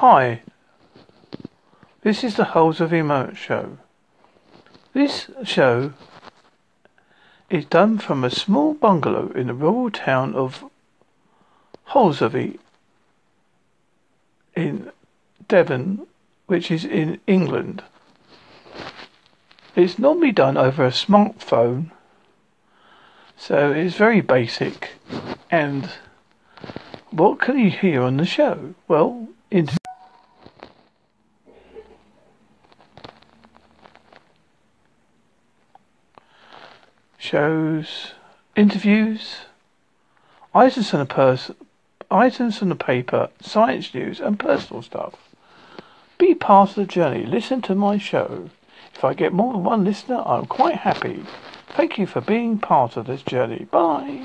Hi, this is the Holes of Remote show. This show is done from a small bungalow in the rural town of Holsworthy in Devon, which is in England. It's normally done over a smartphone, so it's very basic. And what can you hear on the show? Well, inter- shows, interviews, items from the pers- items from the paper, science news, and personal stuff. Be part of the journey. Listen to my show. If I get more than one listener, I'm quite happy. Thank you for being part of this journey. Bye.